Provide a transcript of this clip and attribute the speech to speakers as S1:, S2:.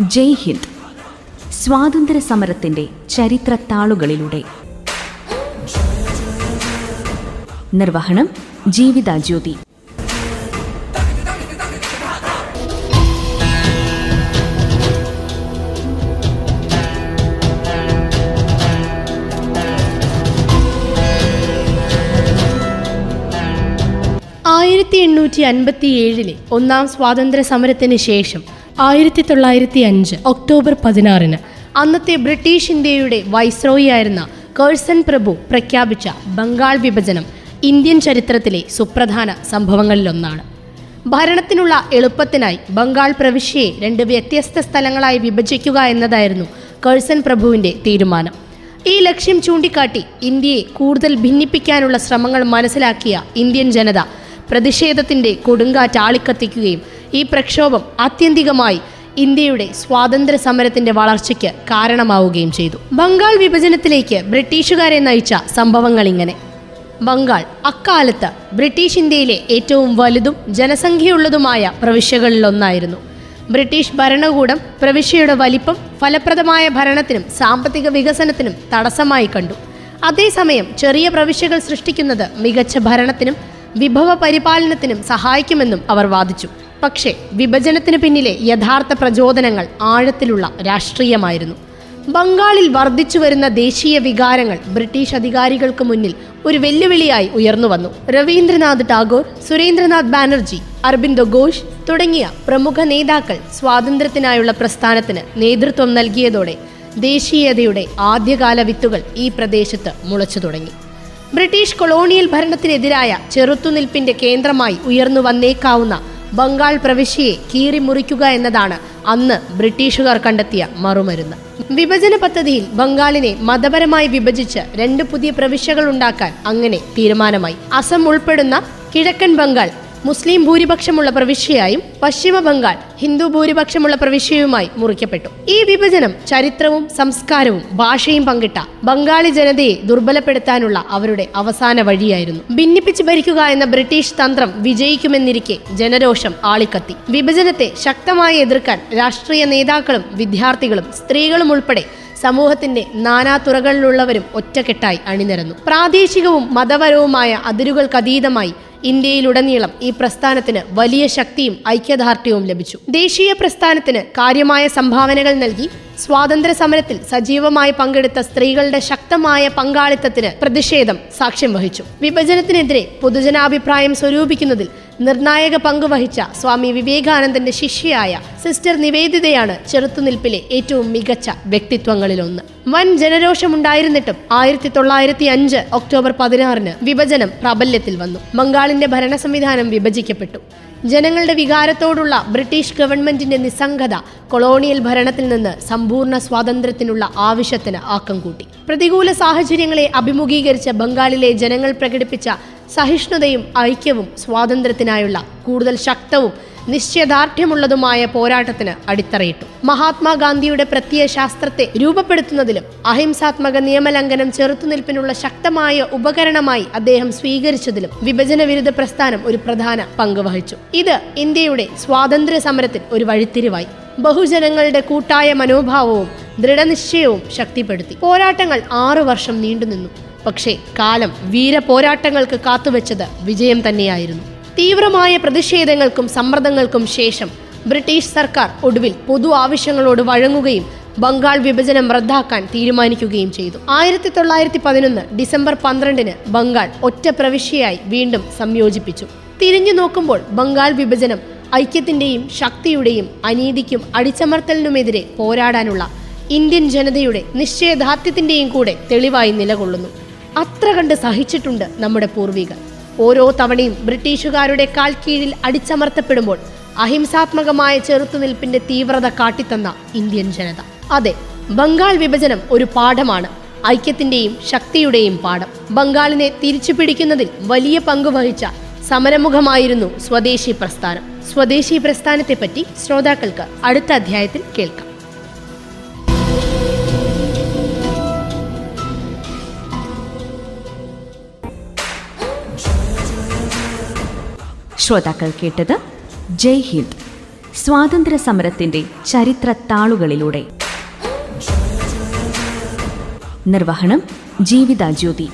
S1: ജയ് ഹിന്ദ്. സ്വാതന്ത്ര്യ ചരിത്ര താളുകളിലൂടെ നിർവഹണം ജീവിത ജ്യോതി.
S2: ആയിരത്തി എണ്ണൂറ്റി അൻപത്തി ഏഴിലെ ഒന്നാം സ്വാതന്ത്ര്യ സമരത്തിന് ശേഷം ആയിരത്തി തൊള്ളായിരത്തി അഞ്ച് ഒക്ടോബർ പതിനാറിന് അന്നത്തെ ബ്രിട്ടീഷ് ഇന്ത്യയുടെ വൈസ്രോയിയായിരുന്ന കേഴ്സൺ പ്രഭു പ്രഖ്യാപിച്ച ബംഗാൾ വിഭജനം ഇന്ത്യൻ ചരിത്രത്തിലെ സുപ്രധാന സംഭവങ്ങളിലൊന്നാണ്. ഭരണത്തിനുള്ള എളുപ്പത്തിനായി ബംഗാൾ പ്രവിശ്യയെ രണ്ട് വ്യത്യസ്ത സ്ഥലങ്ങളായി വിഭജിക്കുക എന്നതായിരുന്നു കേഴ്സൺ പ്രഭുവിന്റെ തീരുമാനം. ഈ ലക്ഷ്യം ചൂണ്ടിക്കാട്ടി ഇന്ത്യയെ കൂടുതൽ ഭിന്നിപ്പിക്കാനുള്ള ശ്രമങ്ങൾ മനസ്സിലാക്കിയ ഇന്ത്യൻ ജനത പ്രതിഷേധത്തിന്റെ കൊടുങ്കാറ്റ് ആളിക്കത്തിക്കുകയും ഈ പ്രക്ഷോഭം ആത്യന്തികമായി ഇന്ത്യയുടെ സ്വാതന്ത്ര്യ സമരത്തിന്റെ വളർച്ചയ്ക്ക് കാരണമാവുകയും ചെയ്തു. ബംഗാൾ വിഭജനത്തിലേക്ക് ബ്രിട്ടീഷുകാരെ നയിച്ച സംഭവങ്ങൾ ഇങ്ങനെ ബംഗാൾ അക്കാലത്ത് ബ്രിട്ടീഷ് ഇന്ത്യയിലെ ഏറ്റവും വലുതും ജനസംഖ്യയുള്ളതുമായ പ്രവിശ്യകളിലൊന്നായിരുന്നു. ബ്രിട്ടീഷ് ഭരണകൂടം പ്രവിശ്യയുടെ വലിപ്പം ഫലപ്രദമായ ഭരണത്തിനും സാമ്പത്തിക വികസനത്തിനും തടസ്സമായി കണ്ടു. അതേസമയം ചെറിയ പ്രവിശ്യകൾ സൃഷ്ടിക്കുന്നത് മികച്ച ഭരണത്തിനും വിഭവ പരിപാലനത്തിനും സഹായിക്കുമെന്നും അവർ വാദിച്ചു. പക്ഷേ വിഭജനത്തിന് പിന്നിലെ യഥാർത്ഥ പ്രചോദനങ്ങൾ ആഴത്തിലുള്ള രാഷ്ട്രീയമായിരുന്നു. ബംഗാളിൽ വർദ്ധിച്ചു വരുന്ന ദേശീയ വികാരങ്ങൾ ബ്രിട്ടീഷ് അധികാരികൾക്ക് മുന്നിൽ ഒരു വെല്ലുവിളിയായി ഉയർന്നു വന്നു. രവീന്ദ്രനാഥ് ടാഗോർ സുരേന്ദ്രനാഥ് ബാനർജി അരബിന്ദോ ഘോഷ് തുടങ്ങിയ പ്രമുഖ നേതാക്കൾ സ്വാതന്ത്ര്യത്തിനായുള്ള പ്രസ്ഥാനത്തിന് നേതൃത്വം നൽകിയതോടെ ദേശീയതയുടെ ആദ്യകാല വിത്തുകൾ ഈ പ്രദേശത്ത് മുളച്ചു തുടങ്ങി. ബ്രിട്ടീഷ് കൊളോണിയൽ ഭരണത്തിനെതിരായ ചെറുത്തുനിൽപ്പിന്റെ കേന്ദ്രമായി ഉയർന്നു വന്നേക്കാവുന്ന ബംഗാൾ പ്രവിശ്യയെ കീറിമുറിക്കുക എന്നതാണ് അന്ന് ബ്രിട്ടീഷുകാർ കണ്ടെത്തിയ മറുമരുന്ന്. വിഭജന പദ്ധതിയിൽ ബംഗാളിനെ മതപരമായി വിഭജിച്ച് രണ്ട് പുതിയ പ്രവിശ്യകൾ ഉണ്ടാക്കാൻ അങ്ങനെ തീരുമാനമായി. അസം ഉൾപ്പെടുന്ന കിഴക്കൻ ബംഗാൾ മുസ്ലിം ഭൂരിപക്ഷമുള്ള പ്രവിശ്യയായും പശ്ചിമ ബംഗാൾ ഹിന്ദു ഭൂരിപക്ഷമുള്ള പ്രവിശ്യയുമായി മുറിക്കപ്പെട്ടു. ഈ വിഭജനം ചരിത്രവും സംസ്കാരവും ഭാഷയും പങ്കിട്ട ബംഗാളി ജനതയെ ദുർബലപ്പെടുത്താനുള്ള അവരുടെ അവസാന വഴിയായിരുന്നു. ഭിന്നിപ്പിച്ച് ഭരിക്കുക എന്ന ബ്രിട്ടീഷ് തന്ത്രം വിജയിക്കുമെന്നിരിക്കെ ജനരോഷം ആളിക്കത്തി. വിഭജനത്തെ ശക്തമായി എതിർക്കാൻ രാഷ്ട്രീയ നേതാക്കളും വിദ്യാർത്ഥികളും സ്ത്രീകളും ഉൾപ്പെടെ സമൂഹത്തിന്റെ നാനാതുറകളിലുള്ളവരും ഒറ്റക്കെട്ടായി അണിനിരന്നു. പ്രാദേശികവും മതപരവുമായ അതിരുകൾക്കതീതമായി ഇന്ത്യയിലുടനീളം ഈ പ്രസ്ഥാനത്തിന് വലിയ ശക്തിയും ഐക്യദാർഢ്യവും ലഭിച്ചു. ദേശീയ പ്രസ്ഥാനത്തിന് കാര്യമായ സംഭാവനകൾ നൽകി സ്വാതന്ത്ര്യ സമരത്തിൽ സജീവമായി പങ്കെടുത്ത സ്ത്രീകളുടെ ശക്തമായ പങ്കാളിത്തത്തിന് പ്രതിഷേധം സാക്ഷ്യം വഹിച്ചു. വിഭജനത്തിനെതിരെ പൊതുജനാഭിപ്രായം സ്വരൂപിക്കുന്നതിൽ നിർണായക പങ്കുവഹിച്ച സ്വാമി വിവേകാനന്ദന്റെ ശിഷ്യയായ സിസ്റ്റർ നിവേദിതയാണ് ചെറുത്തുനിൽപ്പിലെ ഏറ്റവും മികച്ച വ്യക്തിത്വങ്ങളിലൊന്ന്. വൻ ജനരോഷമുണ്ടായിരുന്നിട്ടും ആയിരത്തി തൊള്ളായിരത്തി അഞ്ച് ഒക്ടോബർ പതിനാറിന് വിഭജനം പ്രാബല്യത്തിൽ വന്നു. ബംഗാളിന്റെ ഭരണ സംവിധാനം വിഭജിക്കപ്പെട്ടു. ജനങ്ങളുടെ വികാരത്തോടുള്ള ബ്രിട്ടീഷ് ഗവൺമെന്റിന്റെ നിസ്സംഗത കൊളോണിയൽ ഭരണത്തിൽ നിന്ന് സമ്പൂർണ സ്വാതന്ത്ര്യത്തിനുള്ള ആവശ്യത്തിന് ആക്കം കൂട്ടി. പ്രതികൂല സാഹചര്യങ്ങളെ അഭിമുഖീകരിച്ച ബംഗാളിലെ ജനങ്ങൾ പ്രകടിപ്പിച്ച സഹിഷ്ണുതയും ഐക്യവും സ്വാതന്ത്ര്യത്തിനായുള്ള കൂടുതൽ ശക്തവും നിശ്ചയദാർഢ്യമുള്ളതുമായ പോരാട്ടത്തിന് അടിത്തറയിട്ടു. മഹാത്മാഗാന്ധിയുടെ പ്രത്യയ ശാസ്ത്രത്തെ രൂപപ്പെടുത്തുന്നതിലും അഹിംസാത്മക നിയമലംഘനം ചെറുത്തുനിൽപ്പിനുള്ള ശക്തമായ ഉപകരണമായി അദ്ദേഹം സ്വീകരിച്ചതിലും വിഭജന വിരുദ്ധ പ്രസ്ഥാനം ഒരു പ്രധാന പങ്ക് വഹിച്ചു. ഇത് ഇന്ത്യയുടെ സ്വാതന്ത്ര്യ സമരത്തിൽ ഒരു വഴിത്തിരിവായി. ബഹുജനങ്ങളുടെ കൂട്ടായ മനോഭാവവും ദൃഢനിശ്ചയവും ശക്തിപ്പെടുത്തി. പോരാട്ടങ്ങൾ ആറു വർഷം നീണ്ടുനിന്നു. പക്ഷേ കാലം വീരപോരാട്ടങ്ങൾക്ക് കാത്തുവെച്ചത് വിജയം തന്നെയായിരുന്നു. തീവ്രമായ പ്രതിഷേധങ്ങൾക്കും സമ്മർദ്ദങ്ങൾക്കും ശേഷം ബ്രിട്ടീഷ് സർക്കാർ ഒടുവിൽ പൊതു ആവശ്യങ്ങളോട് വഴങ്ങുകയും ബംഗാൾ വിഭജനം റദ്ദാക്കാൻ തീരുമാനിക്കുകയും ചെയ്തു. ആയിരത്തി തൊള്ളായിരത്തി പതിനൊന്ന് ഡിസംബർ പന്ത്രണ്ടിന് ബംഗാൾ ഒറ്റ പ്രവിശ്യയായി വീണ്ടും സംയോജിപ്പിച്ചു. തിരിഞ്ഞു നോക്കുമ്പോൾ ബംഗാൾ വിഭജനം ഐക്യത്തിന്റെയും ശക്തിയുടെയും അനീതിക്കും അടിച്ചമർത്തലിനുമെതിരെ പോരാടാനുള്ള ഇന്ത്യൻ ജനതയുടെ നിശ്ചയദാർഢ്യത്തിന്റെയും കൂടെ തെളിവായി നിലകൊള്ളുന്നു. അത്ര കണ്ട് സഹിച്ചിട്ടുണ്ട് നമ്മുടെ പൂർവികർ. ഓരോ തവണയും ബ്രിട്ടീഷുകാരുടെ കാൽ കീഴിൽ അടിച്ചമർത്തപ്പെടുമ്പോൾ അഹിംസാത്മകമായ ചെറുത്തുനിൽപ്പിന്റെ തീവ്രത കാട്ടിത്തന്ന ഇന്ത്യൻ ജനത. അതെ ബംഗാൾ വിഭജനം ഒരു പാഠമാണ് ഐക്യത്തിന്റെയും ശക്തിയുടെയും പാഠം. ബംഗാളിനെ തിരിച്ചു പിടിക്കുന്നതിൽ വലിയ പങ്ക് വഹിച്ച സമരമുഖമായിരുന്നു സ്വദേശി പ്രസ്ഥാനം. സ്വദേശി പ്രസ്ഥാനത്തെപ്പറ്റി ശ്രോതാക്കൾക്ക് അടുത്ത അധ്യായത്തിൽ കേൾക്കാം.
S1: ശ്രോതാക്കൾ കേട്ടത് ജയ് ഹിന്ദ്. സ്വാതന്ത്ര്യ സമരത്തിന്റെ ചരിത്ര താളുകളിലൂടെ നിർവഹണം ജീവിതാ ജ്യോതി.